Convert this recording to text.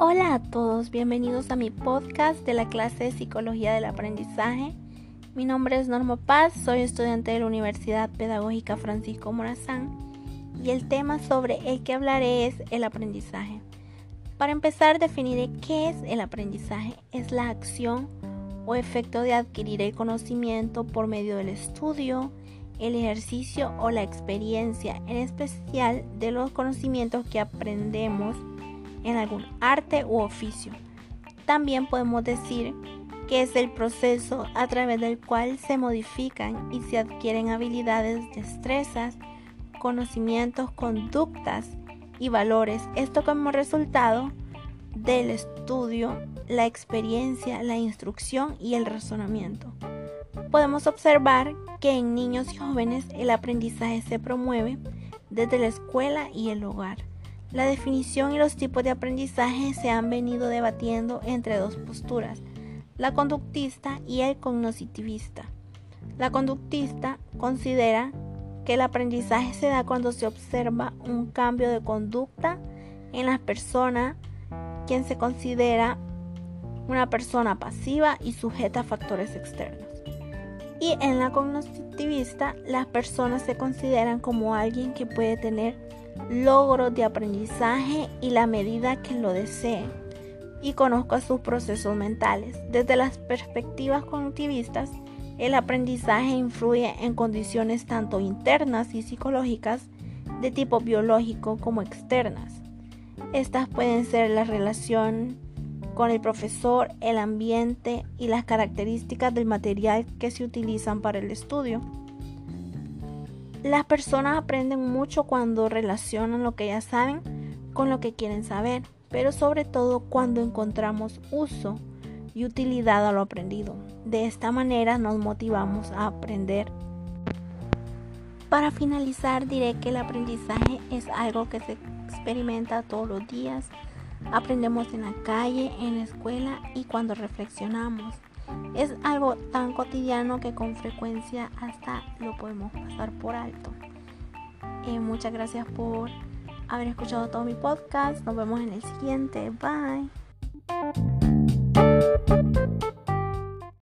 Hola a todos, bienvenidos a mi podcast de la clase de Psicología del Aprendizaje. Mi nombre es Norma Paz, soy estudiante de la Universidad Pedagógica Francisco Morazán y el tema sobre el que hablaré es el aprendizaje. Para empezar, definiré qué es el aprendizaje. Es la acción o efecto de adquirir el conocimiento por medio del estudio, el ejercicio o la experiencia, en especial de los conocimientos que aprendemos en algún arte u oficio. También podemos decir que es el proceso a través del cual se modifican y se adquieren habilidades, destrezas, conocimientos, conductas y valores. Esto como resultado del estudio, la experiencia, la instrucción y el razonamiento. Podemos observar que en niños y jóvenes el aprendizaje se promueve desde la escuela y el hogar. La definición y los tipos de aprendizaje se han venido debatiendo entre dos posturas, la conductista y el cognitivista. La conductista considera que el aprendizaje se da cuando se observa un cambio de conducta en la persona, quien se considera una persona pasiva y sujeta a factores externos. Y en la cognitivista, las personas se consideran como alguien que puede tener logros de aprendizaje y la medida que lo desee y conozca sus procesos mentales. Desde las perspectivas cognitivistas, el aprendizaje influye en condiciones tanto internas y psicológicas de tipo biológico como externas. Estas pueden ser la relación con el profesor, el ambiente y las características del material que se utilizan para el estudio. Las personas aprenden mucho cuando relacionan lo que ya saben con lo que quieren saber, pero sobre todo cuando encontramos uso y utilidad a lo aprendido. De esta manera nos motivamos a aprender. Para finalizar diré que el aprendizaje es algo que se experimenta todos los días Aprendemos en la calle, en la escuela y cuando reflexionamos. Es algo tan cotidiano que con frecuencia hasta lo podemos pasar por alto. Eh, muchas gracias por haber escuchado todo mi podcast. Nos vemos en el siguiente. Bye.